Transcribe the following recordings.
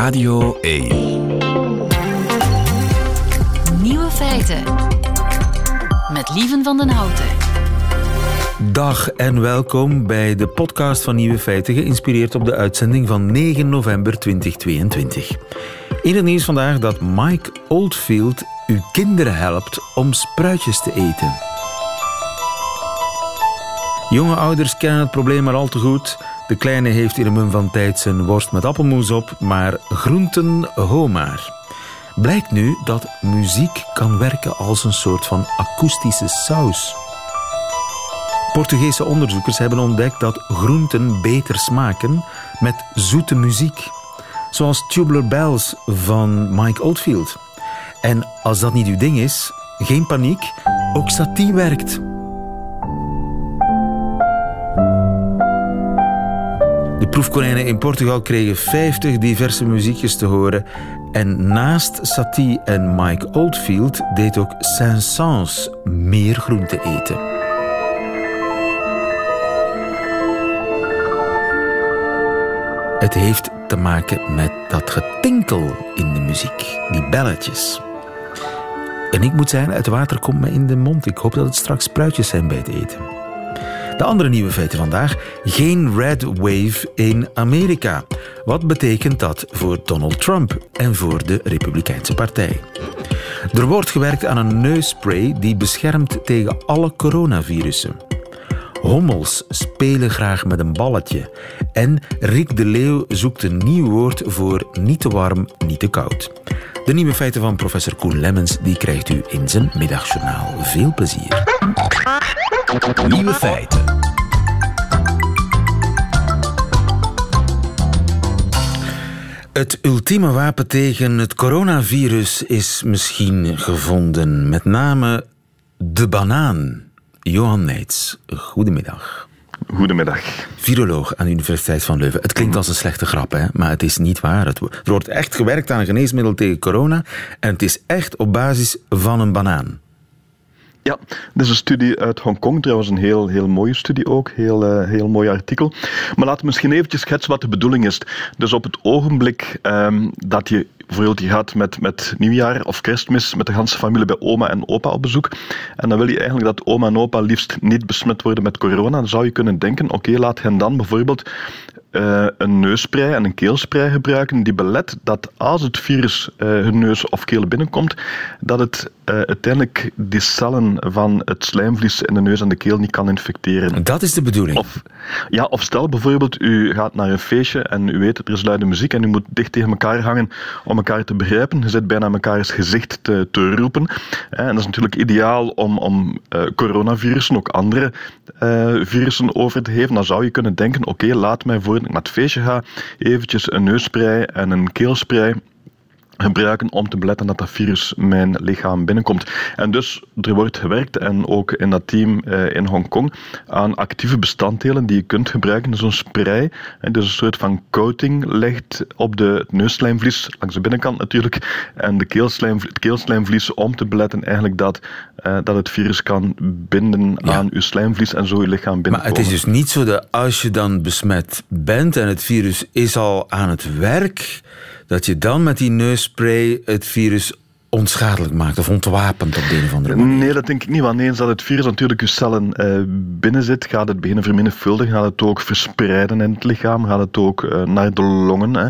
Radio 1. Nieuwe feiten. Met Lieven van den Houten. Dag en welkom bij de podcast van Nieuwe Feiten, geïnspireerd op de uitzending van 9 november 2022. In het nieuws vandaag dat Mike Oldfield uw kinderen helpt om spruitjes te eten. Jonge ouders kennen het probleem maar al te goed. De kleine heeft in een mum van tijd zijn worst met appelmoes op, maar groenten homaar. Blijkt nu dat muziek kan werken als een soort van akoestische saus. Portugese onderzoekers hebben ontdekt dat groenten beter smaken met zoete muziek. Zoals Tubular Bells van Mike Oldfield. En als dat niet uw ding is, geen paniek, ook satie werkt. Proefkonijnen in Portugal kregen 50 diverse muziekjes te horen. En naast Satie en Mike Oldfield deed ook Saint-Saëns meer groente eten. Het heeft te maken met dat getinkel in de muziek, die belletjes. En ik moet zeggen, het water komt me in de mond. Ik hoop dat het straks spruitjes zijn bij het eten. De andere nieuwe feiten vandaag. Geen red wave in Amerika. Wat betekent dat voor Donald Trump en voor de Republikeinse Partij? Er wordt gewerkt aan een neusspray die beschermt tegen alle coronavirussen. Hommels spelen graag met een balletje. En Rick de Leeuw zoekt een nieuw woord voor niet te warm, niet te koud. De nieuwe feiten van professor Koen Lemmens die krijgt u in zijn middagjournaal. Veel plezier. Nieuwe feiten. Het ultieme wapen tegen het coronavirus is misschien gevonden. Met name de banaan. Johan Neits, goedemiddag. Goedemiddag. Viroloog aan de Universiteit van Leuven. Het klinkt als een slechte grap, hè? maar het is niet waar. Het, er wordt echt gewerkt aan een geneesmiddel tegen corona en het is echt op basis van een banaan. Ja, dit is een studie uit Hongkong, trouwens een heel, heel mooie studie ook, heel, uh, heel mooi artikel. Maar laten we misschien eventjes schetsen wat de bedoeling is. Dus op het ogenblik um, dat je bijvoorbeeld je gaat met, met nieuwjaar of kerstmis met de hele familie bij oma en opa op bezoek. En dan wil je eigenlijk dat oma en opa liefst niet besmet worden met corona. Dan zou je kunnen denken, oké, okay, laat hen dan bijvoorbeeld uh, een neusspray en een keelspray gebruiken die belet dat als het virus uh, hun neus of keel binnenkomt, dat het uh, uiteindelijk die cellen van het slijmvlies in de neus en de keel niet kan infecteren. Dat is de bedoeling. Of, ja, of stel bijvoorbeeld, u gaat naar een feestje en u weet, er is luide muziek en u moet dicht tegen elkaar hangen om elkaar te begrijpen. Je zit bijna elkaars gezicht te, te roepen. En dat is natuurlijk ideaal om, om coronavirussen, ook andere virussen over te geven. Dan zou je kunnen denken, oké, laat mij voor ik naar het feestje ga, eventjes een neusspray en een keelspray gebruiken om te beletten dat dat virus mijn lichaam binnenkomt. En dus er wordt gewerkt, en ook in dat team eh, in Hongkong, aan actieve bestanddelen die je kunt gebruiken. Zo'n spray, en dus een soort van coating legt op de, het neusslijmvlies, langs de binnenkant natuurlijk, en de keelslijm, het keelslijmvlies om te beletten eigenlijk dat, uh, dat het virus kan binden ja. aan uw slijmvlies en zo uw lichaam binnenkomen. Maar het is dus niet zo dat als je dan besmet bent en het virus is al aan het werk dat je dan met die neusspray het virus onschadelijk maakt of ontwapend op de een of andere manier? Nee, dat denk ik niet. Want eens dat het virus natuurlijk je cellen uh, binnen zit, gaat het beginnen vermenigvuldigen, gaat het ook verspreiden in het lichaam, gaat het ook uh, naar de longen. Hè.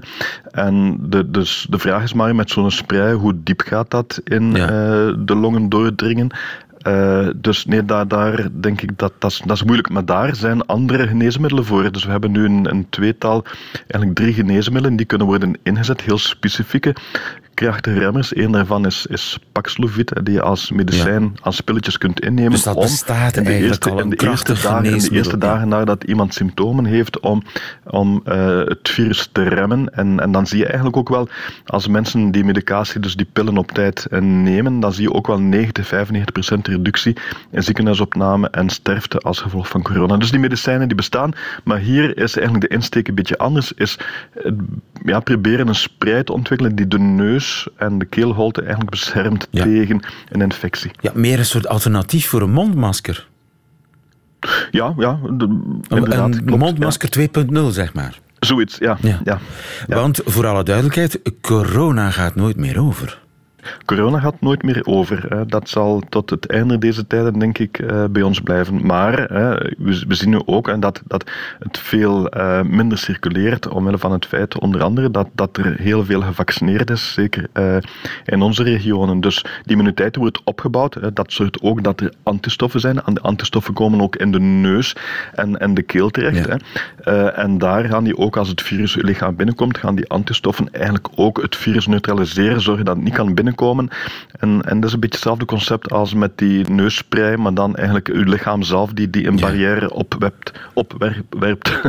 En de, dus de vraag is maar met zo'n spray, hoe diep gaat dat in ja. uh, de longen doordringen? Uh, dus nee, daar, daar denk ik dat dat is, dat is moeilijk. Maar daar zijn andere geneesmiddelen voor. Dus we hebben nu een, een tweetal, eigenlijk drie geneesmiddelen die kunnen worden ingezet, heel specifieke krachtige remmers. Eén daarvan is, is Paxlovid, die je als medicijn, ja. als pilletjes kunt innemen. Dus dat om bestaat in de eerste, een in de eerste dagen, de eerste dagen nadat iemand symptomen heeft, om, om uh, het virus te remmen. En, en dan zie je eigenlijk ook wel, als mensen die medicatie, dus die pillen op tijd nemen, dan zie je ook wel 90, 95 procent reductie in ziekenhuisopname en sterfte als gevolg van corona. Dus die medicijnen die bestaan, maar hier is eigenlijk de insteek een beetje anders, is ja, proberen een spray te ontwikkelen die de neus en de keelholte eigenlijk beschermt ja. tegen een infectie. Ja, meer een soort alternatief voor een mondmasker. Ja, ja. De, een mondmasker ja. 2.0, zeg maar. Zoiets, ja. Ja. ja. Want voor alle duidelijkheid, corona gaat nooit meer over. Corona gaat nooit meer over. Dat zal tot het einde deze tijden, denk ik, eh, bij ons blijven. Maar hè, we, zien nu ook en dat, dat het veel eh, minder circuleert, omwille van het feit, onder andere, dat, dat er heel veel gevaccineerd is, zeker eh, in onze regionen. Dus die immuniteit wordt opgebouwd. Hè. Dat zorgt ook dat er antistoffen zijn. De antistoffen komen ook in de neus en, en de keel terecht. Ja. En daar gaan die ook, als het virus je lichaam binnenkomt, gaan die antistoffen eigenlijk ook het virus neutraliseren, zorgen dat het niet kan binnenkomen. En, en dat is een beetje hetzelfde concept als met die neusspray, maar dan eigenlijk uw lichaam zelf die, die een Ja. barrière opwerpt, opwerpt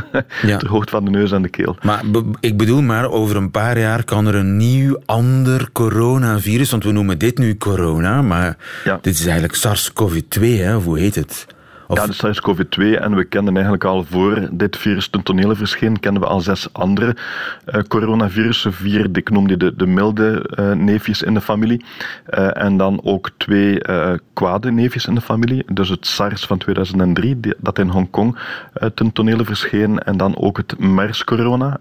Ja. ter hoogte van de neus en de keel. Maar be- ik bedoel maar, over een paar jaar kan er een nieuw, ander coronavirus, want we noemen dit nu corona, maar Ja. dit is eigenlijk SARS-CoV-2, hè, of hoe heet het? Of, Ja, de SARS-CoV-2 en we kenden eigenlijk al voor dit virus ten tonele verscheen, kennen we al zes andere eh, coronavirussen. Vier, ik noemde de, de milde eh, neefjes in de familie. Eh, en dan ook twee kwade neefjes in de familie. Dus het SARS van 2003, die- dat in Hongkong ten tonele verscheen. En dan ook het MERS-corona,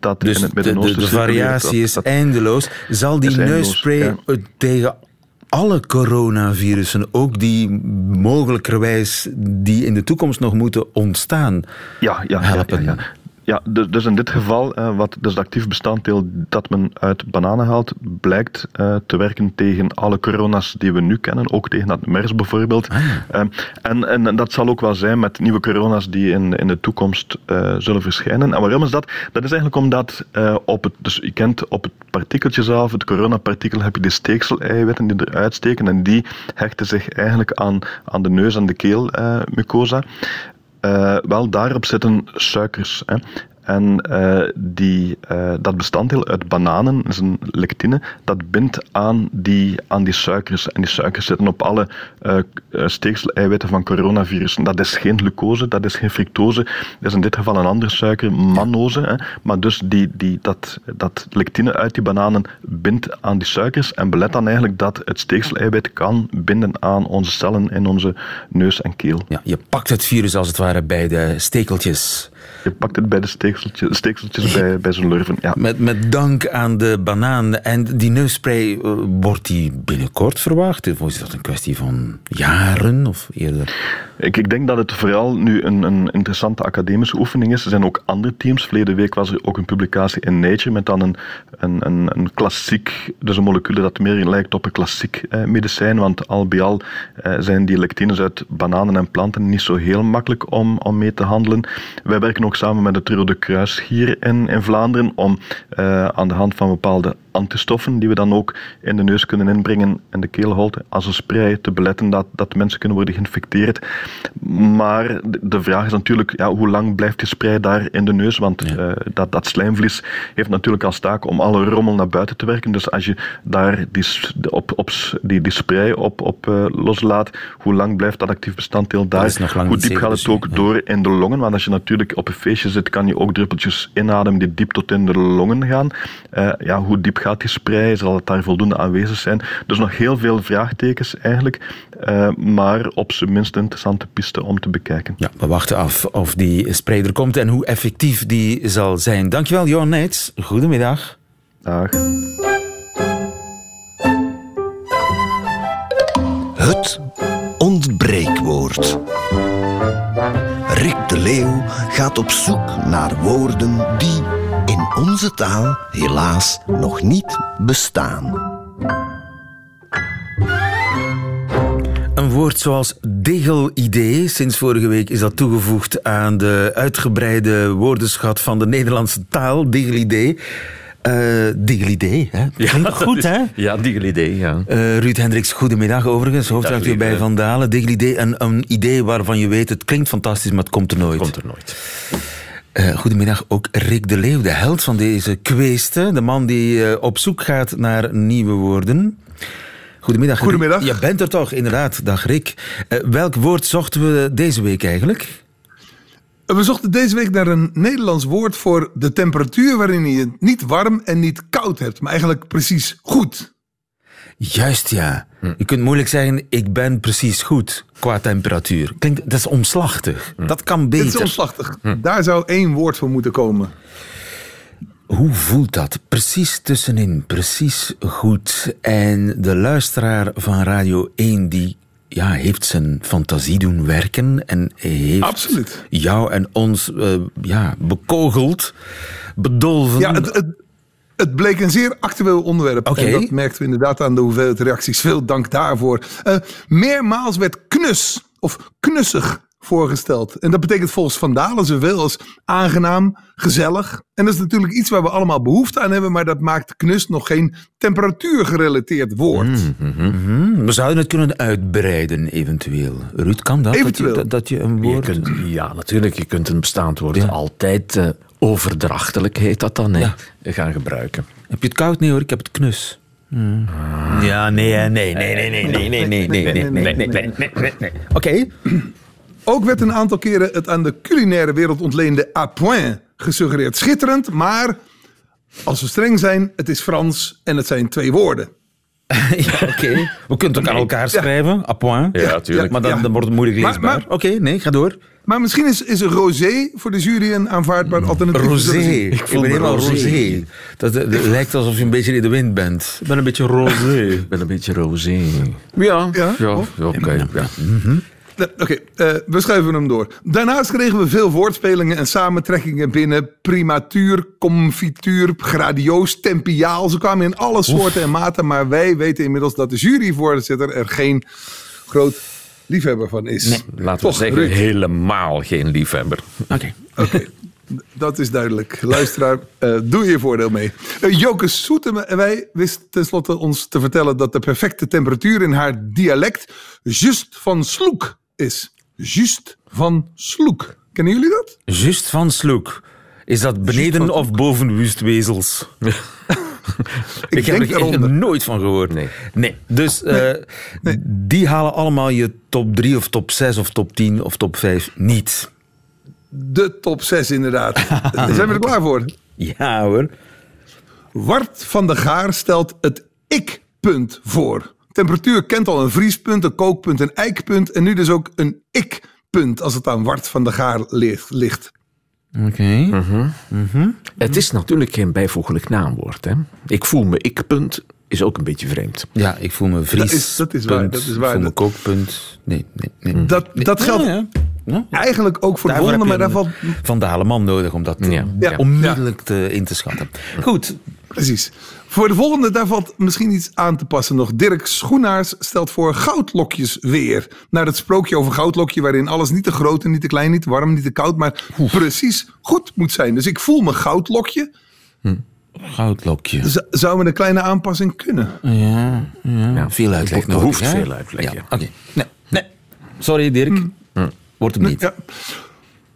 dat dus in het de, de, Midden-Oosten de circuleert. variatie Dat- is dat- eindeloos. Zal die neusspray ja. tegen alle coronavirussen, ook die mogelijkerwijs die in de toekomst nog moeten ontstaan, Ja, ja, ja, helpen? ja, ja. Ja, dus, dus in dit geval, eh, wat dus het actief bestanddeel dat men uit bananen haalt, blijkt eh, te werken tegen alle corona's die we nu kennen, ook tegen dat MERS bijvoorbeeld. Ah, Eh, en, en dat zal ook wel zijn met nieuwe corona's die in, in de toekomst zullen verschijnen. En waarom is dat? Dat is eigenlijk omdat op het, dus je kent op het partikeltje zelf, het coronapartikel, heb je de steekseleiwitten die eruit steken en die hechten zich eigenlijk aan, aan de neus en de keelmucosa. Eh, wel, daarop zitten suikers. Hè. En eh, die, eh, dat bestanddeel uit bananen, is een lectine, dat bindt aan die, aan die suikers. En die suikers zitten op alle eh eh, steekseleiwitten van coronavirussen. Dat is geen glucose, dat is geen fructose. Dat is in dit geval een andere suiker, mannose. Hè. Maar dus die, die, dat, dat lectine uit die bananen bindt aan die suikers en belet dan eigenlijk dat het steekseleiwit kan binden aan onze cellen in onze neus en keel. Ja, je pakt het virus als het ware bij de stekeltjes. Je pakt het bij de steekseltjes, steekseltjes bij, bij zijn lurven. Ja. Met, met dank aan de banaan. En die neusspray, eh, wordt die binnenkort verwacht? Of is dat een kwestie van jaren of eerder? Ik, ik denk dat het vooral nu een, een interessante academische oefening is. Er zijn ook andere teams. Verleden week was er ook een publicatie in Nature met dan een, een, een, een klassiek, dus een molecule dat meer lijkt op een klassiek eh, medicijn. Want al bij al eh, zijn die lectines uit bananen en planten niet zo heel makkelijk om, om mee te handelen. Wij werken ook samen met het Rode Kruis hier in, in Vlaanderen om eh, aan de hand van bepaalde antistoffen die we dan ook in de neus kunnen inbrengen en de keelholte als een spray te beletten dat, dat mensen kunnen worden geïnfecteerd. Maar de- vraag is natuurlijk, ja, hoe lang blijft die spray daar in de neus? Want eh, dat, dat slijmvlies heeft natuurlijk als taak om alle rommel naar buiten te werken. Dus als je daar die, op, op, die, die spray op, op eh, loslaat, hoe lang blijft dat actief bestanddeel daar? hoe diep gaat het dus, ook ja. door in de longen? Want als je natuurlijk op een feestje zit, kan je ook druppeltjes inademen die diep tot in de longen gaan. Eh, ja, hoe diep gaat die spray? Zal het daar voldoende aanwezig zijn? Dus nog heel veel vraagtekens eigenlijk, eh, maar op zijn minst een interessante piste om te bekijken. Ja, we wachten af of die spray er komt en hoe effectief die zal zijn. Dankjewel, Johan Neits. Goedemiddag. Dag. Het ontbreekwoord. Rick de Leeuw gaat op zoek naar woorden die in onze taal helaas nog niet bestaan. Een woord zoals degelidee. Sinds vorige week is dat toegevoegd aan de uitgebreide woordenschat van de Nederlandse taal. Degelidee. Eh degelidee, hè? Klinkt goed, hè? Ja, die idee, ja. Eh, Ruud Hendricks, goedemiddag overigens. Hoofdredacteur bij. Van Dalen. Degelidee, een, een idee waarvan je weet, het klinkt fantastisch, maar het komt er nooit. Komt er nooit. Eh, goedemiddag, ook Rick de Leeuw, de held van deze kweesten. De man die eh, op zoek gaat naar nieuwe woorden. Goedemiddag. Goedemiddag. Je bent er toch, inderdaad. Dag Rick. Eh, welk woord zochten we deze week eigenlijk? We zochten deze week naar een Nederlands woord voor de temperatuur waarin je het niet warm en niet koud hebt, maar eigenlijk precies goed. Juist ja. Je kunt moeilijk zeggen, ik ben precies goed qua temperatuur. Klinkt, dat is omslachtig. Dat kan Dit is beter. omslachtig. Daar zou één woord voor moeten komen. Hoe voelt dat? Precies tussenin, precies goed. En de luisteraar van Radio 1 die ja, heeft zijn fantasie doen werken en heeft Absoluut. jou en ons eh, ja, bekogeld, bedolven. Ja, het, het, het bleek een zeer actueel onderwerp. En dat merkten we inderdaad aan de hoeveelheid reacties. Veel dank daarvoor. Eh, meermaals werd knus of knussig voorgesteld. En dat betekent volgens Van Dalen zoveel als aangenaam, gezellig. En dat is natuurlijk iets waar we allemaal behoefte aan hebben. Maar dat maakt knus nog geen temperatuurgerelateerd woord. Hmm, we zouden het kunnen uitbreiden, eventueel. Ruud, kan dat? Eventueel. Dat je, dat je een Je woord... kunt, ja, natuurlijk. Je kunt een bestaand woord Ja. altijd eh, overdrachtelijk, heet dat dan, hè, Ja. gaan gebruiken. Heb je het koud? Nee hoor, ik heb het knus. Hmm. Ja, nee, hè, nee, nee, nee, nee, nee, nee, nee, nee, nee, nee, nee, nee, nee, nee, nee. Oké. Ook werd een aantal keren het aan de culinaire wereld ontleende à point gesuggereerd. Schitterend, maar als we streng zijn, het is Frans en het zijn twee woorden. Ja, oké. We kunnen het ook aan elkaar schrijven, à point. Ja, tuurlijk. Maar dan, Ja. dan wordt het moeilijk leesbaar. maar- Oké, nee, ga door. Maar misschien is, is een rosé voor de jury een aanvaardbaar alternatief. Rosé. Ik voel me helemaal rosé. rosé. Dat, dat, dat lijkt alsof je een beetje in de wind bent. Ik ben een beetje rosé. Ik ben een beetje rosé. Ja, Ja? ja, oké. ja. Nee, Oké, eh, we schuiven hem door. Daarnaast kregen we veel woordspelingen en samentrekkingen binnen. Primatuur, confituur, gradioos, tempiaal. Ze kwamen in alle soorten en maten. Maar wij weten inmiddels dat de juryvoorzitter er geen groot liefhebber van is. Laten Toch, we zeggen, Ruud? helemaal geen liefhebber. Oké. Oké, dat is duidelijk. Luisteraar, eh, doe je voordeel mee. Uh, Joke Soeteme en wij wist tenslotte ons te vertellen dat de perfecte temperatuur in haar dialect just van sloek is. Just van sloek. Kennen jullie dat? Just van Sloek. Is dat beneden van of boven Wustwezels? Ik, Ik heb er echt nooit van gehoord. Nee. nee. Dus eh, die halen allemaal je top 3 of top 6 of top 10 of top 5 niet. De top 6 inderdaad. Zijn we er klaar voor? Ja hoor. Wart van de Gaar stelt het ik-punt voor. Temperatuur kent al een vriespunt, een kookpunt, een eikpunt... en nu dus ook een ik-punt als het aan Wart van de Gaar ligt. Oké. Het is natuurlijk geen bijvoeglijk naamwoord. Hè? Ik voel me ik-punt is ook een beetje vreemd. Ja, ik voel me vries. Dat is- dat is waar, punt. dat is waar. Ik voel me kookpunt. Nee, nee, nee. Dat, dat geldt Ja, ja. Ja. eigenlijk ook voor de Daarvoor heb maar je daar valt... een Van Dalen man nodig om dat Ja. onmiddellijk te, in te schatten. Goed. Precies. Voor de volgende, daar valt misschien iets aan te passen nog. Dirk Schoenaars stelt voor goudlokjes weer. Naar het sprookje over goudlokje waarin alles niet te groot en niet te klein, niet te warm, niet te koud, maar precies goed moet zijn. Dus ik voel me goudlokje. Goudlokje. Z- zou met een kleine aanpassing kunnen. Ja, ja. Ja. veel uitleg Er nodig. hoeft hè? veel uitleg, Ja, ja. Oké. Nee, nee. Sorry Dirk. Wordt hem niet. Ja.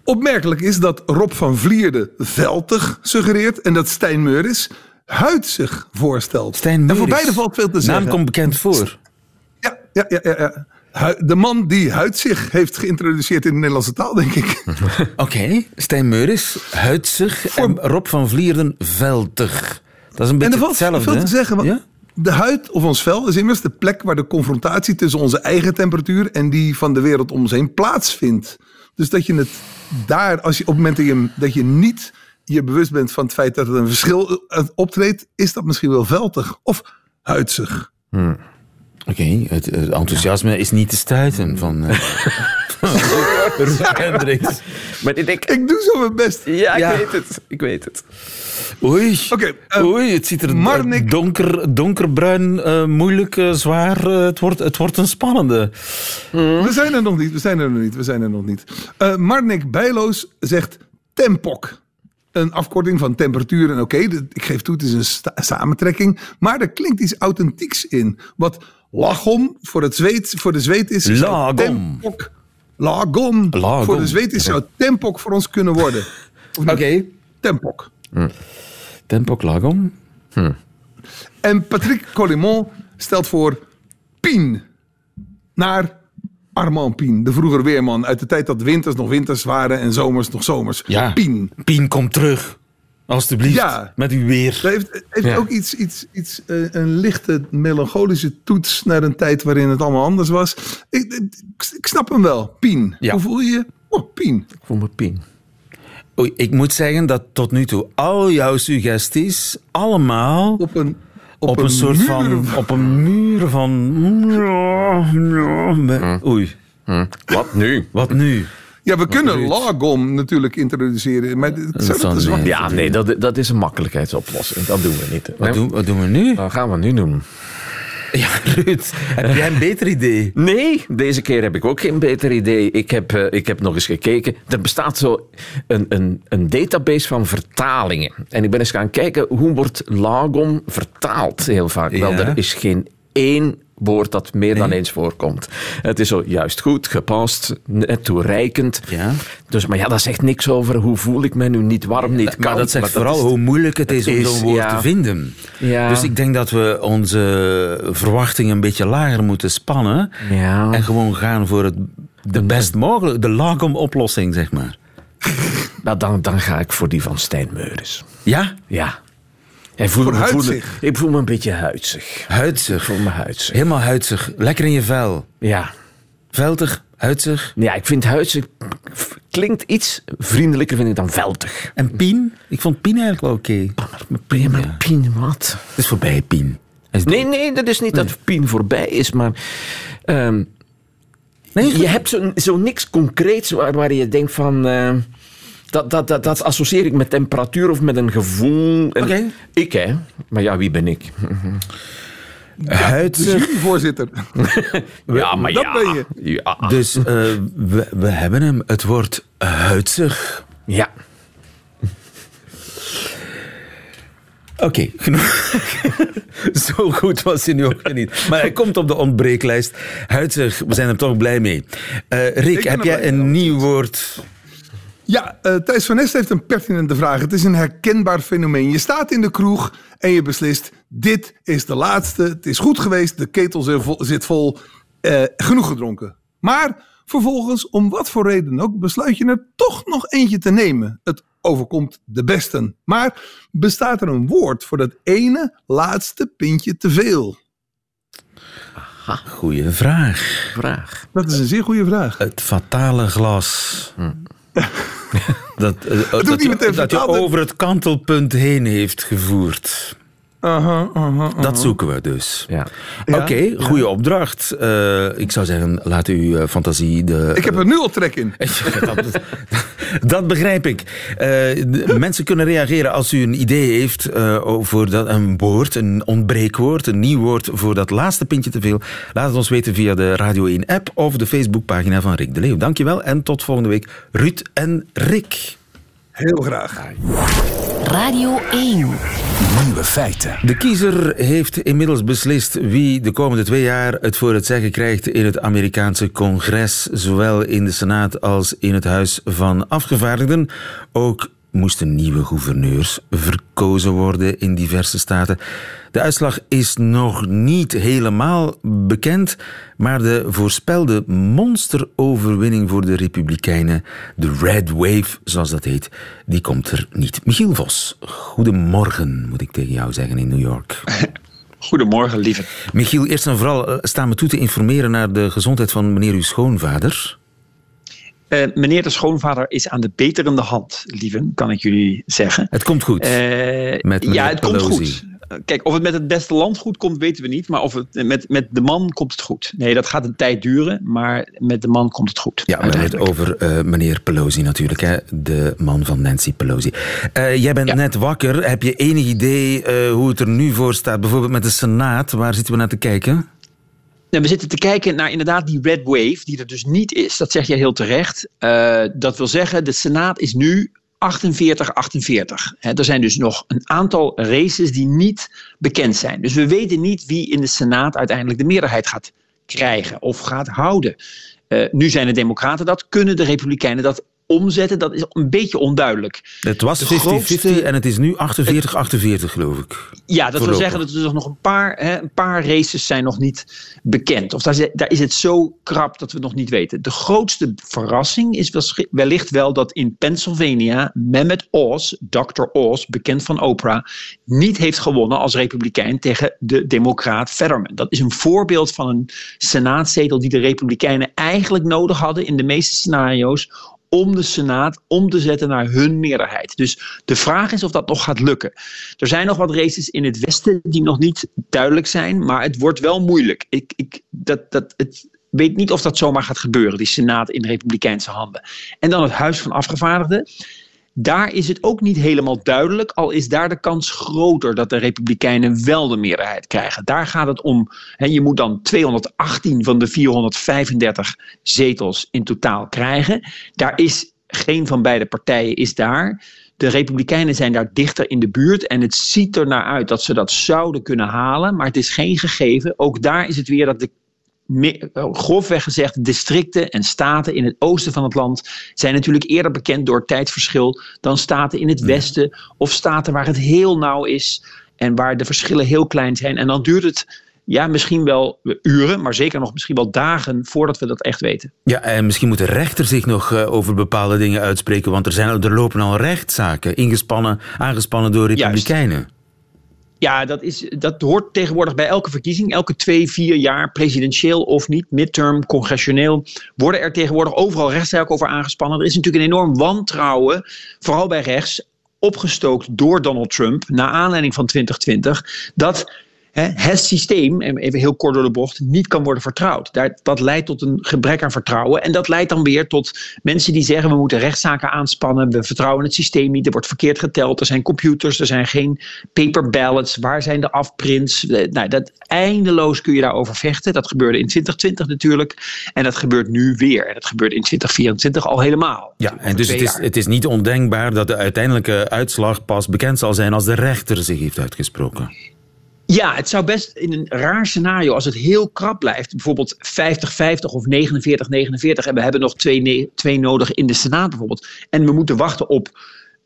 Opmerkelijk is dat Rob van Vlierde veltig suggereert en dat Stijn Meuris huidsig voorstelt. Stijn en voor beide valt veel te zeggen. Naam komt bekend voor. Ja, ja, ja, ja, De man die huidzig heeft geïntroduceerd in de Nederlandse taal, denk ik. Oké. Stijn Meuris, huidsig. En Rob van Vlierden, veltig. Dat is een En beetje er valt hetzelfde. veel te zeggen. Want Ja? De huid of ons vel is immers de plek waar de confrontatie tussen onze eigen temperatuur en die van de wereld om ons heen plaatsvindt. Dus dat je het daar, als je op het moment dat je, dat je niet je bewust bent van het feit dat er een verschil eh, optreedt, is dat misschien wel veltig of huidsig. Oké, het, het enthousiasme is niet te stuiten van eh Hendricks. Maar ik denk... Ik doe zo mijn best. Ja, ik Ja. weet het. Ik weet het. Oei, Oké, eh, Oei, het ziet er Marnik- donker, donkerbruin, eh, moeilijk, eh, zwaar. eh, het, wordt, het wordt een spannende. We zijn er nog niet, we zijn er nog niet, we zijn er nog niet. Eh Marnik Bijloos zegt tempok. Een afkorting van temperatuur en oké, ik geef toe, het is een sta- samentrekking. Maar er klinkt iets authentieks in. Wat lagom voor, het zweet, voor de zweet is... Lagom. Tempok, lagom. Lagom. Voor de zweet is, zou tempok voor ons kunnen worden. Of niet? Oké. Tempok. Tempo klagom. En Patrick Collimont stelt voor Pien. Naar Armand Pien, de vroeger weerman. Uit de tijd dat winters nog winters waren en zomers nog zomers. Ja. Pien. Pien komt terug. Alsjeblieft, Ja. met uw weer. Heeft, heeft Ja. ook iets, iets, iets eh, een lichte melancholische toets naar een tijd waarin het allemaal anders was. Ik, ik, ik snap hem wel. Pien. Ja. Hoe voel je je? Oh, Pien. Ik voel me pien. Oei, ik moet zeggen dat tot nu toe al jouw suggesties allemaal Op een, op, een, soort muur van... Op een muur van... Oei, Hm. Wat nu? wat nu? Ja, we kunnen logom natuurlijk introduceren. Maar zou dat nee. Ja, nee, dat, dat is een makkelijkheidsoplossing. Dat doen we niet. Wat, Nee, doen, wat doen we nu? Dat gaan we nu doen. Ja, Ruud, heb jij een beter idee? Nee, deze keer heb ik ook geen beter idee. Ik heb, eh, ik heb nog eens gekeken. Er bestaat zo een, een, een database van vertalingen. En ik ben eens gaan kijken hoe wordt lagom vertaald heel vaak. Wel, Ja. er is geen één woord dat meer dan eens voorkomt. Het is zo juist goed, gepast, net toereikend. Ja. Dus, maar ja, dat zegt niks over hoe voel ik me nu niet warm, niet koud. Maar dat zegt vooral is- hoe moeilijk het is om zo'n woord ja. te vinden. Ja. Dus ik denk dat we onze verwachtingen een beetje lager moeten spannen. Ja. En gewoon gaan voor het, de best mogelijke, de lagom oplossing, zeg maar. Nou, dan, dan ga ik voor die van Stijn Meuris. Ja? Ja. Hij voel, ik voel me- huidzig. ik voel me een beetje huidzig. Ik Huidzig. voel me huidzig. Helemaal huidzig. Lekker in je vel. Ja. Veltig, huidzig. Ja, ik vind huidzig klinkt iets vriendelijker vind ik dan veltig. En Pien? Ik vond Pien eigenlijk wel oké. Maar Pien, maar Pien, wat? Het is voorbij, Pien. Is Nee, nee, dat is niet dat Pien voorbij is, maar... ehm, Nee, je hebt zo, zo niks concreets waar, waar je denkt van... eh, dat, dat, dat, dat associeer ik met temperatuur of met een gevoel. Ik, hè. Maar ja, wie ben ik? huidzig. Juryvoorzitter. Ja, maar dat ja. ben je. Ja. Dus eh, we, we hebben hem. Het woord huidzig. ja. Oké, genoeg. Zo goed was hij nu ook niet. Maar hij komt op de ontbreeklijst. Huidzig, we zijn er toch blij mee. Eh, Rick, heb jij een nieuw woord? Ja, eh, Thijs van Nest heeft een pertinente vraag. Het is een herkenbaar fenomeen. Je staat in de kroeg en je beslist: dit is de laatste. Het is goed geweest. De ketel zit vol. Eh, genoeg gedronken. Maar vervolgens, om wat voor reden ook, besluit je er toch nog eentje te nemen. Het overkomt de besten. Maar bestaat er een woord voor dat ene laatste pintje te veel? Goeie vraag. Vraag. Dat is een zeer goede vraag. Het fatale glas. Dat, eh, dat, je, dat over het kantelpunt heen heeft gevoerd. Aha, aha, aha. Dat zoeken we dus. Ja. Ja, Oké, goede opdracht. Eh, ik zou zeggen, laat uw eh, fantasie de... Ik heb er nu al trek in. dat, dat begrijp ik. Eh, de- mensen kunnen reageren als u een idee heeft eh, over dat, een woord, een ontbreekwoord, een nieuw woord voor dat laatste pintje te veel. Laat het ons weten via de Radio 1 app of de Facebookpagina van Rick de Leeuw. Dankjewel en tot volgende week. Ruud en Rick. Heel graag. Radio 1. Nieuwe feiten. De kiezer heeft inmiddels beslist wie de komende twee jaar het voor het zeggen krijgt in het Amerikaanse congres, zowel in de Senaat als in het Huis van Afgevaardigden. Ook moesten nieuwe gouverneurs verkozen worden in diverse staten. De uitslag is nog niet helemaal bekend, maar de voorspelde monsteroverwinning voor de Republikeinen, de Red Wave zoals dat heet, die komt er niet. Michiel Vos, goedemorgen moet ik tegen jou zeggen in New York. Goedemorgen, lieve. Michiel, eerst en vooral eh, staan me toe te informeren naar de gezondheid van meneer uw schoonvader. Eh, meneer de schoonvader is aan de beterende hand, lieve, kan ik jullie zeggen. Het komt goed. Eh, Met ja, het Pelosi. komt goed. Eh, Kijk, of het met het beste land goed komt, weten we niet. Maar of het met, met de man komt het goed. Nee, dat gaat een tijd duren, maar met de man komt het goed. Ja, we hebben het over eh, meneer Pelosi natuurlijk, hè? de man van Nancy Pelosi. Eh, jij bent Ja. net wakker. Heb je enig idee eh, hoe het er nu voor staat? Bijvoorbeeld met de Senaat, waar zitten we naar te kijken? Nou, we zitten te kijken naar inderdaad die red wave, die er dus niet is. Dat zeg je heel terecht. Eh, dat wil zeggen, de Senaat is nu 48-48. Hè, Er zijn dus nog een aantal races die niet bekend zijn. Dus we weten niet wie in de Senaat uiteindelijk de meerderheid gaat krijgen of gaat houden. Eh, nu zijn de Democraten dat. Kunnen de Republikeinen dat omzetten, dat is een beetje onduidelijk. Het was De 50-50 grootste- en het is nu 48-48 geloof ik. Ja, dat wil zeggen dat er nog een paar, hè, een paar races zijn nog niet bekend. Of daar, is- daar is het zo krap dat we het nog niet weten. De grootste verrassing is wellicht wel dat in Pennsylvania Mehmet Oz, Dr. Oz, bekend van Oprah, niet heeft gewonnen als republikein tegen de democraat Fetterman. Dat is een voorbeeld van een senaatzetel die de republikeinen eigenlijk nodig hadden in de meeste scenario's om de Senaat om te zetten naar hun meerderheid. Dus de vraag is of dat nog gaat lukken. Er zijn nog wat races in het westen die nog niet duidelijk zijn, maar het wordt wel moeilijk. Ik, ik dat, dat, het, weet niet of dat zomaar gaat gebeuren, die Senaat in Republikeinse handen. En dan het Huis van Afgevaardigden. Daar is het ook niet helemaal duidelijk, al is daar de kans groter dat de Republikeinen wel de meerderheid krijgen. Daar gaat het om, hè, je moet dan 218 van de 435 zetels in totaal krijgen. Daar is geen van beide partijen is daar. De Republikeinen zijn daar dichter in de buurt en het ziet er naar uit dat ze dat zouden kunnen halen, maar het is geen gegeven. Ook daar is het weer dat de me- eh, grofweg gezegd, districten en staten in het oosten van het land zijn natuurlijk eerder bekend door tijdverschil dan staten in het westen of staten waar het heel nauw is en waar de verschillen heel klein zijn. En dan duurt het ja, misschien wel uren, maar zeker nog misschien wel dagen voordat we dat echt weten. Ja, en misschien moet de rechter zich nog eh, over bepaalde dingen uitspreken, want er, zijn, er lopen al rechtszaken ingespannen, aangespannen door republikeinen. Ja, dat, is, dat hoort tegenwoordig bij elke verkiezing. Elke twee, vier jaar, presidentieel of niet, midterm, congressioneel, worden er tegenwoordig overal rechtszaken over aangespannen. Er is natuurlijk een enorm wantrouwen, vooral bij rechts, opgestookt door Donald Trump, naar aanleiding van 2020, dat het systeem, en even heel kort door de bocht, niet kan worden vertrouwd. Daar, dat leidt tot een gebrek aan vertrouwen. En dat leidt dan weer tot mensen die zeggen: we moeten rechtszaken aanspannen, we vertrouwen het systeem niet, er wordt verkeerd geteld, er zijn computers, er zijn geen paper ballots, waar zijn de afprints? Eh, Nou, dat, eindeloos kun je daarover vechten. Dat gebeurde in 2020 natuurlijk. En dat gebeurt nu weer. En dat gebeurt in 2024 al helemaal. Ja, en dus het is, het is niet ondenkbaar dat de uiteindelijke uitslag pas bekend zal zijn als de rechter zich heeft uitgesproken. Ja, het zou best in een raar scenario, als het heel krap blijft, bijvoorbeeld 50-50 of 49-49, en we hebben nog twee, twee nodig in de Senaat bijvoorbeeld, en we moeten wachten op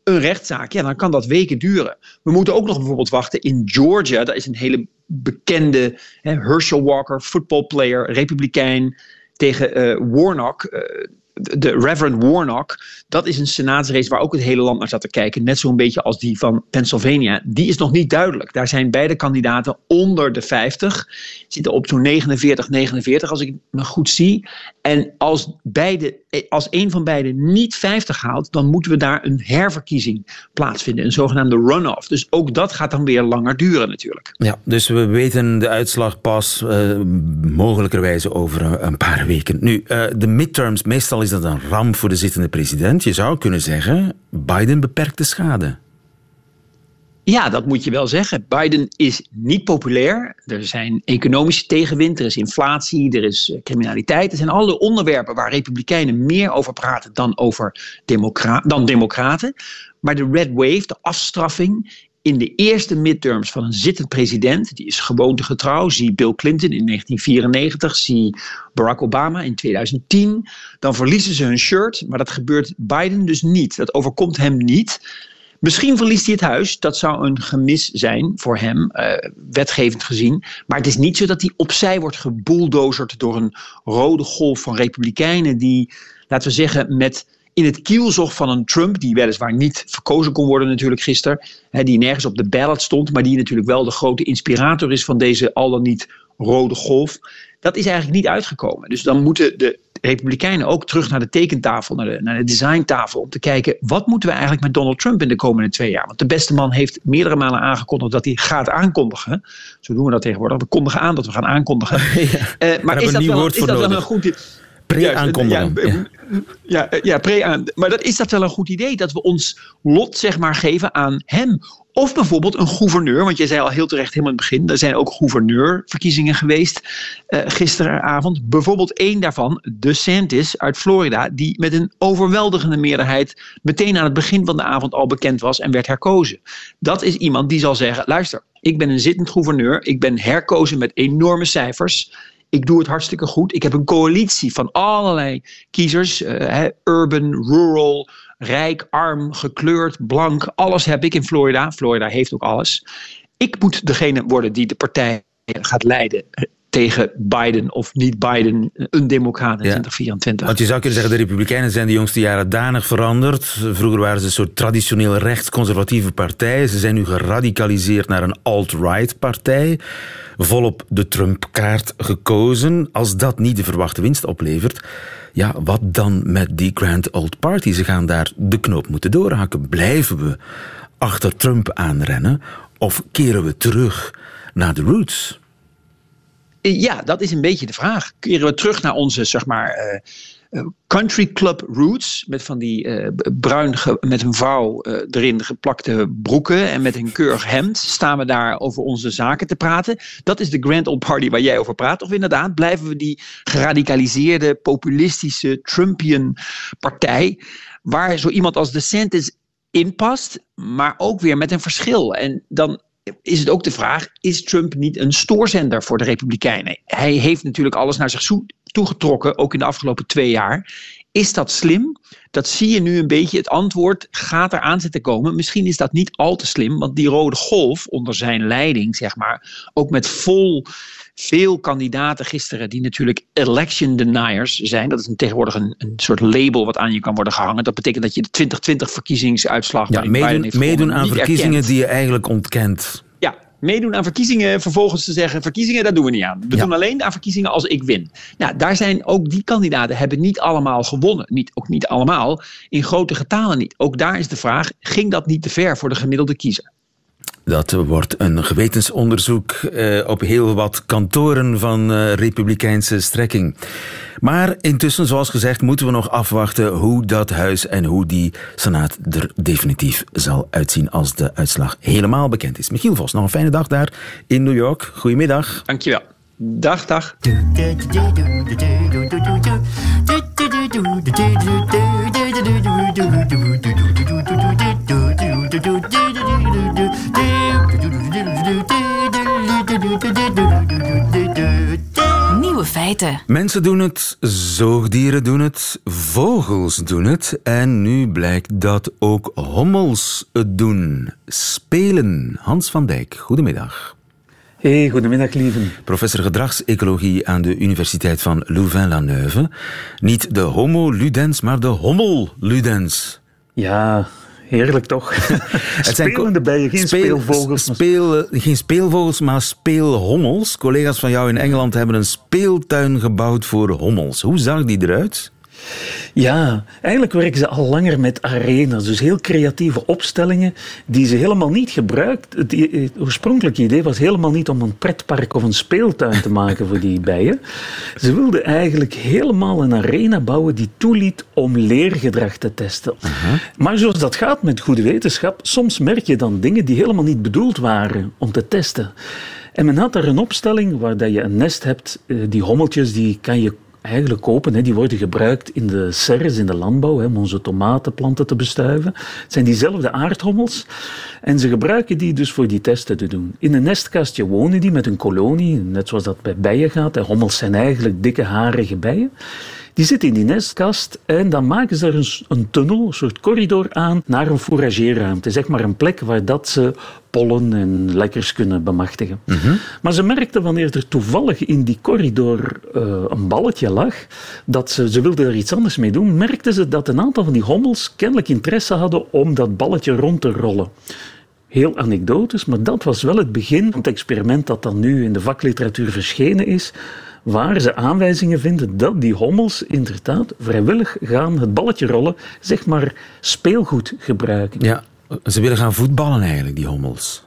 een rechtszaak, ja, dan kan dat weken duren. We moeten ook nog bijvoorbeeld wachten in Georgia, dat is een hele bekende hè, Herschel Walker, footballplayer, republikein, tegen eh, Warnock. eh, de Reverend Warnock, dat is een senaatsrace waar ook het hele land naar zat te kijken. Net zo'n beetje als die van Pennsylvania. Die is nog niet duidelijk. Daar zijn beide kandidaten onder de 50. Zitten op zo'n 49, 49 als ik me goed zie. En als, beide, als een van beiden niet 50 haalt, dan moeten we daar een herverkiezing plaatsvinden. Een zogenaamde runoff. Dus ook dat gaat dan weer langer duren natuurlijk. Ja, dus we weten de uitslag pas eh, mogelijkerwijze over een- een paar weken. Nu, eh, de midterms, meestal is dat een ramp voor de zittende president. Je zou kunnen zeggen, Biden beperkt de schade. Ja, dat moet je wel zeggen. Biden is niet populair. Er zijn economische tegenwind, er is inflatie, er is eh, criminaliteit. Er zijn alle onderwerpen waar republikeinen meer over praten dan, over dan democraten. Maar de red wave, de afstraffing in de eerste midterms van een zittend president, die is gewoontegetrouw. Zie Bill Clinton in 1994, zie Barack Obama in 2010. Dan verliezen ze hun shirt, maar dat gebeurt Biden dus niet. Dat overkomt hem niet. Misschien verliest hij het huis. Dat zou een gemis zijn voor hem, eh, wetgevend gezien. Maar het is niet zo dat hij opzij wordt gebulldozerd door een rode golf van republikeinen die, laten we zeggen, met in het kielzog van een Trump, die weliswaar niet verkozen kon worden natuurlijk gisteren, hè, die nergens op de ballot stond, maar die natuurlijk wel de grote inspirator is van deze al dan niet rode golf. Dat is eigenlijk niet uitgekomen. Dus dan moeten de Republikeinen ook terug naar de tekentafel, naar de, naar de designtafel, om te kijken wat moeten we eigenlijk met Donald Trump in de komende twee jaar. Want de beste man heeft meerdere malen aangekondigd dat hij gaat aankondigen. Zo doen we dat tegenwoordig. We kondigen aan dat we gaan aankondigen. Eh, maar is dat, wel, is dat wel een goed idee? Pre-aankondigen. Ja, Ja. ja, ja, ja, pre-aan. Maar dat, is dat wel een goed idee? Dat we ons lot zeg maar geven aan hem? Of bijvoorbeeld een gouverneur, want jij zei al heel terecht helemaal in het begin, er zijn ook gouverneurverkiezingen geweest eh, gisteravond. Bijvoorbeeld één daarvan, DeSantis uit Florida, die met een overweldigende meerderheid meteen aan het begin van de avond al bekend was en werd herkozen. Dat is iemand die zal zeggen, luister, ik ben een zittend gouverneur, ik ben herkozen met enorme cijfers. Ik doe het hartstikke goed. Ik heb een coalitie van allerlei kiezers. eh, urban, rural, rijk, arm, gekleurd, blank. Alles heb ik in Florida. Florida heeft ook alles. Ik moet degene worden die de partij gaat leiden tegen Biden of niet Biden, een democraat in Ja. 2024. Want je zou kunnen zeggen, de Republikeinen zijn de jongste jaren danig veranderd. Vroeger waren ze een soort traditioneel rechtsconservatieve partij. Ze zijn nu geradicaliseerd naar een alt-right partij. Volop de Trump-kaart gekozen. Als dat niet de verwachte winst oplevert, ja, wat dan met die Grand Old Party? Ze gaan daar de knoop moeten doorhakken. Blijven we achter Trump aanrennen of keren we terug naar de roots? Ja, dat is een beetje de vraag. Keren we terug naar onze, zeg maar, eh, eh, country club roots. Met van die b- bruin, met een vouw erin geplakte broeken en met een keurig hemd. Staan we daar over onze zaken te praten. Dat is de Grand Old Party waar jij over praat. Of inderdaad, blijven we die geradicaliseerde, populistische, Trumpian partij. Waar zo iemand als DeSantis in past, maar ook weer met een verschil. En dan is het ook de vraag: is Trump niet een stoorzender voor de Republikeinen? Hij heeft natuurlijk alles naar zich toegetrokken, ook in de afgelopen twee jaar. Is dat slim? Dat zie je nu een beetje. Het antwoord gaat eraan zitten komen. Misschien is dat niet al te slim, want die rode golf onder zijn leiding, zeg maar, ook met vol veel kandidaten gisteren die natuurlijk election deniers zijn. Dat is een, tegenwoordig een, een soort label wat aan je kan worden gehangen. Dat betekent dat je de 2020 verkiezingsuitslag Ja, meedoen, meedoen aan verkiezingen erkent. die je eigenlijk ontkent. Ja, meedoen aan verkiezingen, vervolgens te zeggen: verkiezingen, dat doen we niet aan. We Ja. doen alleen aan verkiezingen als ik win. Nou, daar zijn ook die kandidaten hebben niet allemaal gewonnen. Niet, ook niet allemaal, in grote getalen niet. Ook daar is de vraag: ging dat niet te ver voor de gemiddelde kiezer? Dat wordt een gewetensonderzoek eh, op heel wat kantoren van eh, republikeinse strekking. Maar intussen, zoals gezegd, moeten we nog afwachten hoe dat huis en hoe die senaat er definitief zal uitzien als de uitslag helemaal bekend is. Michiel Vos, nog een fijne dag daar in New York. Goedemiddag. Dankjewel. Dag, dag. Feiten. Mensen doen het, zoogdieren doen het, vogels doen het. En nu blijkt dat ook hommels het doen. Spelen. Hans van Dijk, goedemiddag. Hey, goedemiddag lieven. Professor gedragsecologie aan de Universiteit van Louvain-la-Neuve. Niet de homo ludens, maar de hommel ludens. Ja, heerlijk toch? Spelende bijen, geen speel- speelvogels. Speel, geen speelvogels, maar speelhommels. Collega's van jou in Engeland hebben een speeltuin gebouwd voor hommels. Hoe zag die eruit? Ja, eigenlijk werken ze al langer met arenas. Dus heel creatieve opstellingen die ze helemaal niet gebruikt. Het, oorspronkelijke idee was helemaal niet om een pretpark of een speeltuin te maken voor die bijen. Ze wilden eigenlijk helemaal een arena bouwen die toeliet om leergedrag te testen. Maar zoals dat gaat met goede wetenschap, soms merk je dan dingen die helemaal niet bedoeld waren om te testen. En men had daar een opstelling waar dat je een nest hebt. eh, Die hommeltjes die kan je eigenlijk kopen. Hè. Die worden gebruikt in de serres, in de landbouw, hè, om onze tomatenplanten te bestuiven. Het zijn diezelfde aardhommels. En ze gebruiken die dus voor die testen te doen. In een nestkastje wonen die met een kolonie, net zoals dat bij bijen gaat. Hommels zijn eigenlijk dikke, harige bijen. Die zitten in die nestkast en dan maken ze er een, een tunnel, een soort corridor aan, naar een fourageerruimte. Zeg maar een plek waar dat ze pollen en lekkers kunnen bemachtigen. Maar ze merkten wanneer er toevallig in die corridor eh, een balletje lag, dat ze, ze wilden er iets anders mee doen, merkten ze dat een aantal van die hommels kennelijk interesse hadden om dat balletje rond te rollen. Heel anekdotisch, maar dat was wel het begin van het experiment dat dan nu in de vakliteratuur verschenen is, waar ze aanwijzingen vinden dat die hommels inderdaad vrijwillig gaan het balletje rollen, zeg maar speelgoed gebruiken. Ja, ze willen gaan voetballen eigenlijk, die hommels.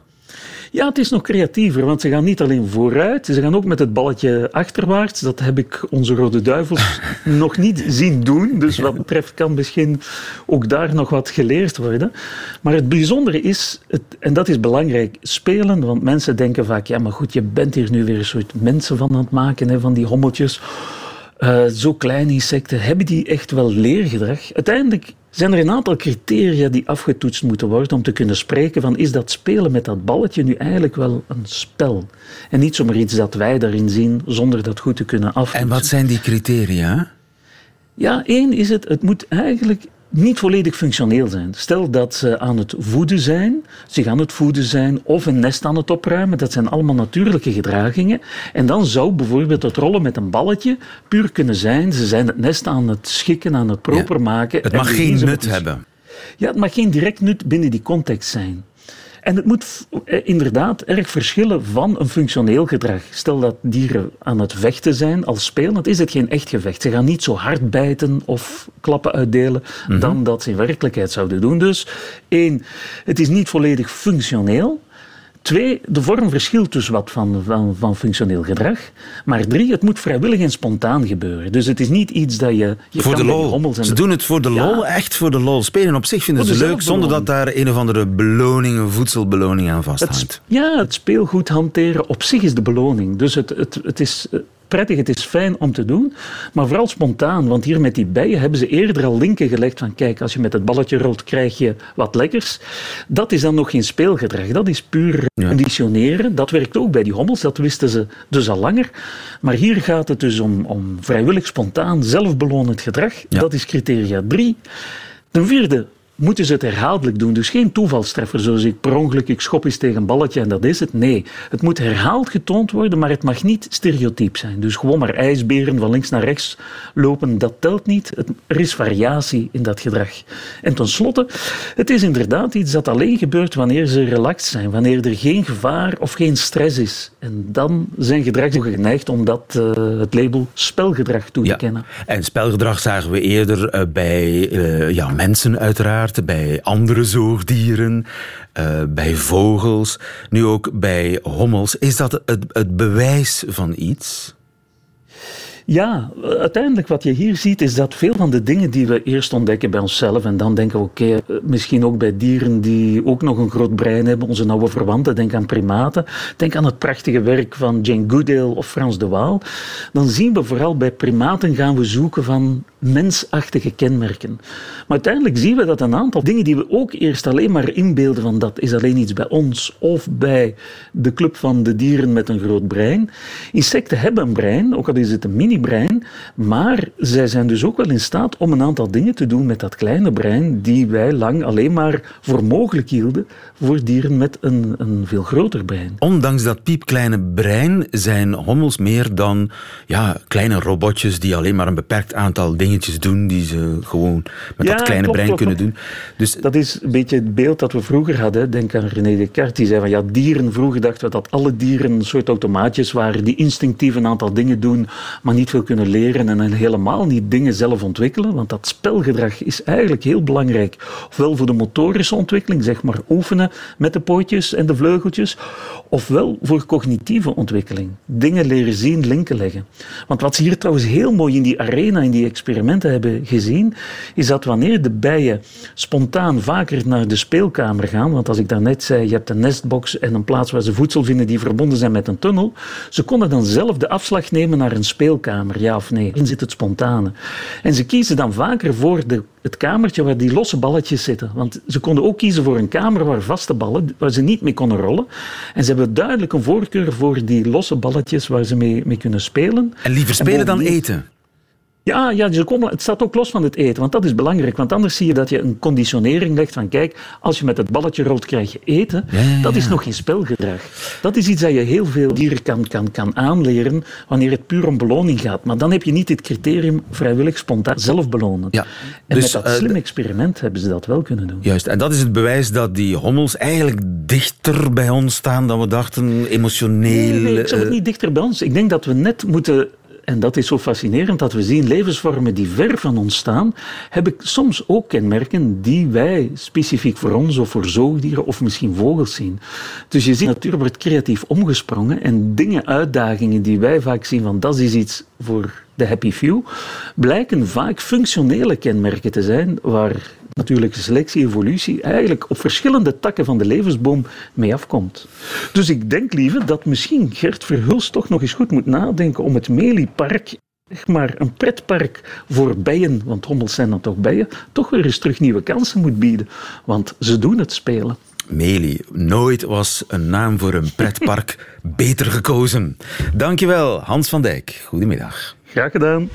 Ja, het is nog creatiever, want ze gaan niet alleen vooruit, ze gaan ook met het balletje achterwaarts. Dat heb ik onze Rode Duivels nog niet zien doen. Dus wat betreft kan misschien ook daar nog wat geleerd worden. Maar het bijzondere is, het, en dat is belangrijk, spelen. Want mensen denken vaak, ja maar goed, je bent hier nu weer een soort mensen van aan het maken, hè, van die hommeltjes. Eh, zo kleine insecten, hebben die echt wel leergedrag? Uiteindelijk zijn er een aantal criteria die afgetoetst moeten worden om te kunnen spreken van is dat spelen met dat balletje nu eigenlijk wel een spel? En niet zomaar iets dat wij daarin zien zonder dat goed te kunnen aftoetsen. En wat zijn die criteria? Ja, één is het, het moet eigenlijk niet volledig functioneel zijn. Stel dat ze aan het voeden zijn, zich aan het voeden zijn of een nest aan het opruimen. Dat zijn allemaal natuurlijke gedragingen. En dan zou bijvoorbeeld het rollen met een balletje puur kunnen zijn. Ze zijn het nest aan het schikken, aan het proper maken. Het mag geen nut hebben. Ja, het mag geen direct nut binnen die context zijn. En het moet eh, inderdaad erg verschillen van een functioneel gedrag. Stel dat dieren aan het vechten zijn als spelen, dan is het geen echt gevecht. Ze gaan niet zo hard bijten of klappen uitdelen dan dat ze in werkelijkheid zouden doen. Dus één, het is niet volledig functioneel. Twee, de vorm verschilt dus wat van, van, van functioneel gedrag. Maar drie, het moet vrijwillig en spontaan gebeuren. Dus het is niet iets dat je... je Voor de lol. Ze de- doen het voor de Ja. lol, echt voor de lol. Spelen op zich vinden Voor ze leuk, zonder dat daar een of andere beloning, een voedselbeloning aan vasthangt. ja, het speelgoed hanteren op zich is de beloning. Dus het, het, het is eh, prettig, het is fijn om te doen, maar vooral spontaan. Want hier met die bijen hebben ze eerder al linken gelegd van kijk, als je met het balletje rolt, krijg je wat lekkers. Dat is dan nog geen speelgedrag, dat is puur conditioneren. Dat werkt ook bij die hommels, dat wisten ze dus al langer. Maar hier gaat het dus om, om vrijwillig, spontaan, zelfbelonend gedrag. Ja. Dat is criteria drie. Ten vierde moeten ze het herhaaldelijk doen. Dus geen toevalstreffer, zoals ik per ongeluk, ik schop eens tegen een balletje en dat is het. Nee, het moet herhaald getoond worden, maar het mag niet stereotyp zijn. Dus gewoon maar ijsberen van links naar rechts lopen, dat telt niet. Het, er is variatie in dat gedrag. En tenslotte, het is inderdaad iets dat alleen gebeurt wanneer ze relaxed zijn, wanneer er geen gevaar of geen stress is. En dan zijn gedragszoeken geneigd om dat, eh, het label spelgedrag toe te Ja. kennen. En spelgedrag zagen we eerder eh, bij eh, ja, mensen uiteraard, bij andere zoogdieren, eh, bij vogels, nu ook bij hommels. Is dat het, het bewijs van iets? Ja, uiteindelijk wat je hier ziet is dat veel van de dingen die we eerst ontdekken bij onszelf en dan denken we, oké, eh, misschien ook bij dieren die ook nog een groot brein hebben, onze nauwe verwanten, denk aan primaten, denk aan het prachtige werk van Jane Goodale of Frans de Waal, dan zien we vooral bij primaten gaan we zoeken van mensachtige kenmerken. Maar uiteindelijk zien we dat een aantal dingen die we ook eerst alleen maar inbeelden van dat is alleen iets bij ons of bij de club van de dieren met een groot brein. Insecten hebben een brein, ook al is het een mini-brein, maar zij zijn dus ook wel in staat om een aantal dingen te doen met dat kleine brein die wij lang alleen maar voor mogelijk hielden voor dieren met een, een veel groter brein. Ondanks dat piepkleine brein zijn hommels meer dan ja, kleine robotjes die alleen maar een beperkt aantal dingetjes doen die ze gewoon met Ja, dat kleine klopt, brein klopt, kunnen klopt. doen. Dus Dat is een beetje het beeld dat we vroeger hadden. Denk aan René Descartes, die zei van ja, dieren. Vroeger dachten we dat alle dieren een soort automaatjes waren die instinctief een aantal dingen doen, maar niet veel kunnen leren en helemaal niet dingen zelf ontwikkelen. Want dat spelgedrag is eigenlijk heel belangrijk. Ofwel voor de motorische ontwikkeling, zeg maar oefenen met de pootjes en de vleugeltjes, ofwel voor cognitieve ontwikkeling. Dingen leren zien, linken leggen. Want wat ze hier trouwens heel mooi in die arena, in die experimenten hebben gezien, is dat wanneer de bijen spontaan vaker naar de speelkamer gaan, want als ik daarnet zei, je hebt een nestbox en een plaats waar ze voedsel vinden die verbonden zijn met een tunnel, ze konden dan zelf de afslag nemen naar een speelkamer, ja of nee. In zit het spontane. En ze kiezen dan vaker voor de, het kamertje waar die losse balletjes zitten. Want ze konden ook kiezen voor een kamer waar vaste ballen, waar ze niet mee konden rollen. En ze hebben duidelijk een voorkeur voor die losse balletjes waar ze mee, mee kunnen spelen. en liever spelen dan eten. Ja, ja ze komen, het staat ook los van het eten, want dat is belangrijk. Want anders zie je dat je een conditionering legt van kijk, als je met het balletje rolt, krijg je eten. Ja, ja, Dat is nog geen spelgedrag. Dat is iets dat je heel veel dieren kan, kan, kan aanleren wanneer het puur om beloning gaat. Maar dan heb je niet het criterium vrijwillig, spontaan, zelf belonen. Ja, En dus, met dat eh, slim experiment hebben ze dat wel kunnen doen. Juist, en dat is het bewijs dat die hommels eigenlijk dichter bij ons staan dan we dachten, emotioneel. Nee, nee, ik zou het eh, niet dichter bij ons. Ik denk dat we net moeten, en dat is zo fascinerend, dat we zien levensvormen die ver van ons staan, hebben soms ook kenmerken die wij specifiek voor ons of voor zoogdieren of misschien vogels zien. Dus je ziet, natuur wordt creatief omgesprongen en dingen, uitdagingen die wij vaak zien van dat is iets voor de happy few, blijken vaak functionele kenmerken te zijn waar natuurlijke selectie, evolutie eigenlijk op verschillende takken van de levensboom mee afkomt. Dus ik denk, lieve, dat misschien Gert Verhulst toch nog eens goed moet nadenken om het Meliepark maar een pretpark voor bijen, want hommels zijn dan toch bijen, toch weer eens terug nieuwe kansen moet bieden. Want ze doen het spelen. Meli, nooit was een naam voor een pretpark beter gekozen. Dankjewel, Hans van Dijk. Goedemiddag. Graag gedaan.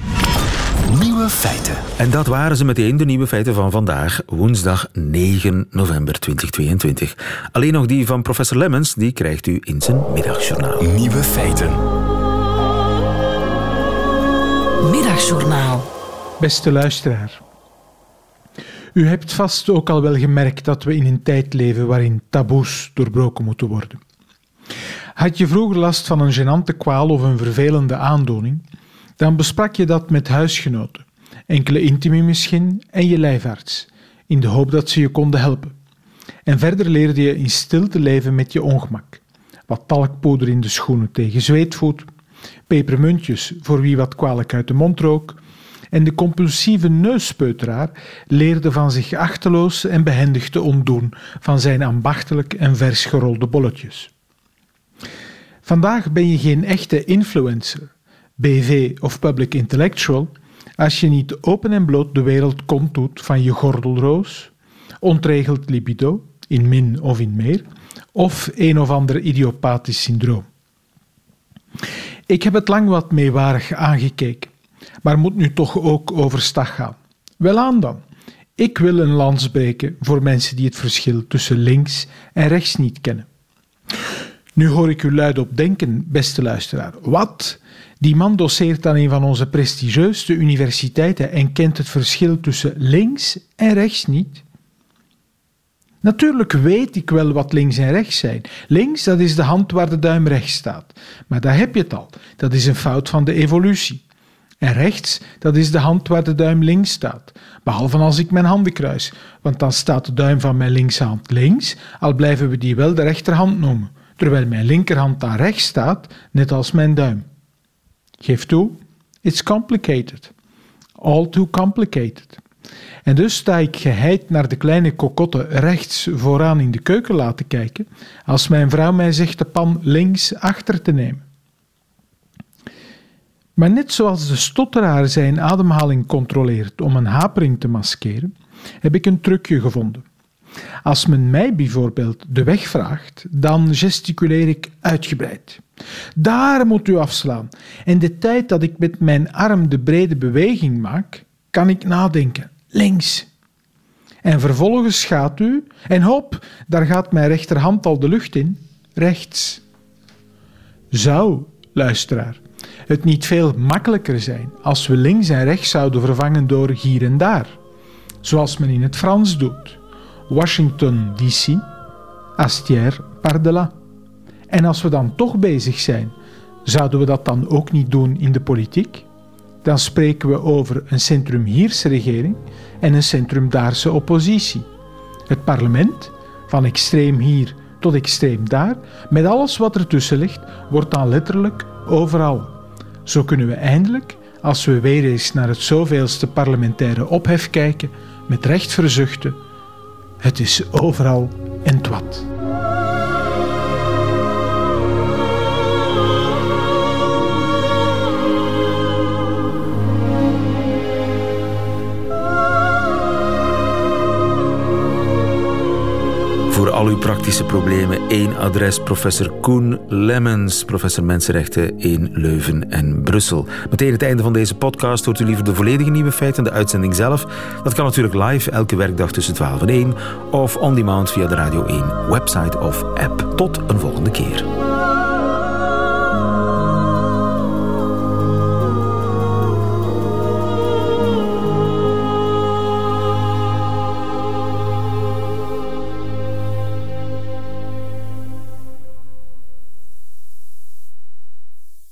Nieuwe feiten. En dat waren ze meteen, de nieuwe feiten van vandaag, woensdag 9 november 2022. Alleen nog die van professor Lemmens, die krijgt u in zijn middagjournaal. Nieuwe feiten. Middagjournaal. Beste luisteraar. U hebt vast ook al wel gemerkt dat we in een tijd leven waarin taboes doorbroken moeten worden. Had je vroeger last van een gênante kwaal of een vervelende aandoening, dan besprak je dat met huisgenoten, enkele intimi misschien en je lijfarts, in de hoop dat ze je konden helpen. En verder leerde je in stilte leven met je ongemak. Wat talkpoeder in de schoenen tegen zweetvoet, pepermuntjes voor wie wat kwalijk uit de mond rook, en de compulsieve neuspeuteraar leerde van zich achteloos en behendig te ontdoen van zijn ambachtelijk en vers gerolde bolletjes. Vandaag ben je geen echte influencer, BV of public intellectual als je niet open en bloot de wereld doet van je gordelroos, ontregeld libido, in min of in meer, of een of ander idiopathisch syndroom. Ik heb het lang wat meewarig aangekeken, maar moet nu toch ook overstag gaan. Welaan dan. Ik wil een lans breken voor mensen die het verschil tussen links en rechts niet kennen. Nu hoor ik u luid op denken, beste luisteraar. Wat? Die man doseert aan een van onze prestigieuste universiteiten en kent het verschil tussen links en rechts niet? Natuurlijk weet ik wel wat links en rechts zijn. Links, dat is de hand waar de duim rechts staat. Maar daar heb je het al. Dat is een fout van de evolutie. En rechts, dat is de hand waar de duim links staat. Behalve als ik mijn handen kruis, want dan staat de duim van mijn linkshand links, al blijven we die wel de rechterhand noemen, terwijl mijn linkerhand daar rechts staat, net als mijn duim. Geef toe, it's complicated. All too complicated. En dus sta ik geheid naar de kleine kokotte rechts vooraan in de keuken laten kijken, als mijn vrouw mij zegt de pan links achter te nemen. Maar net zoals de stotteraar zijn ademhaling controleert om een hapering te maskeren, heb ik een trucje gevonden. Als men mij bijvoorbeeld de weg vraagt, dan gesticuleer ik uitgebreid. Daar moet u afslaan. En de tijd dat ik met mijn arm de brede beweging maak, kan ik nadenken. Links. En vervolgens gaat u, en hop, daar gaat mijn rechterhand al de lucht in. Rechts. Zou, luisteraar, het niet veel makkelijker zijn als we links en rechts zouden vervangen door hier en daar, zoals men in het Frans doet. Washington DC, Astier par-delà. En als we dan toch bezig zijn, zouden we dat dan ook niet doen in de politiek? Dan spreken we over een centrum-hierse regering en een centrum-daarse oppositie. Het parlement, van extreem hier tot extreem daar, met alles wat ertussen ligt, wordt dan letterlijk overal. Zo kunnen we eindelijk, als we weer eens naar het zoveelste parlementaire ophef kijken, met recht verzuchten: het is overal en wat. Praktische problemen één adres. Professor Koen Lemmens, professor Mensenrechten in Leuven en Brussel. Meteen het einde van deze podcast hoort u liever de volledige nieuwe feiten, de uitzending zelf. Dat kan natuurlijk live elke werkdag tussen 12 en 1 of on demand via de Radio 1 website of app. Tot een volgende keer.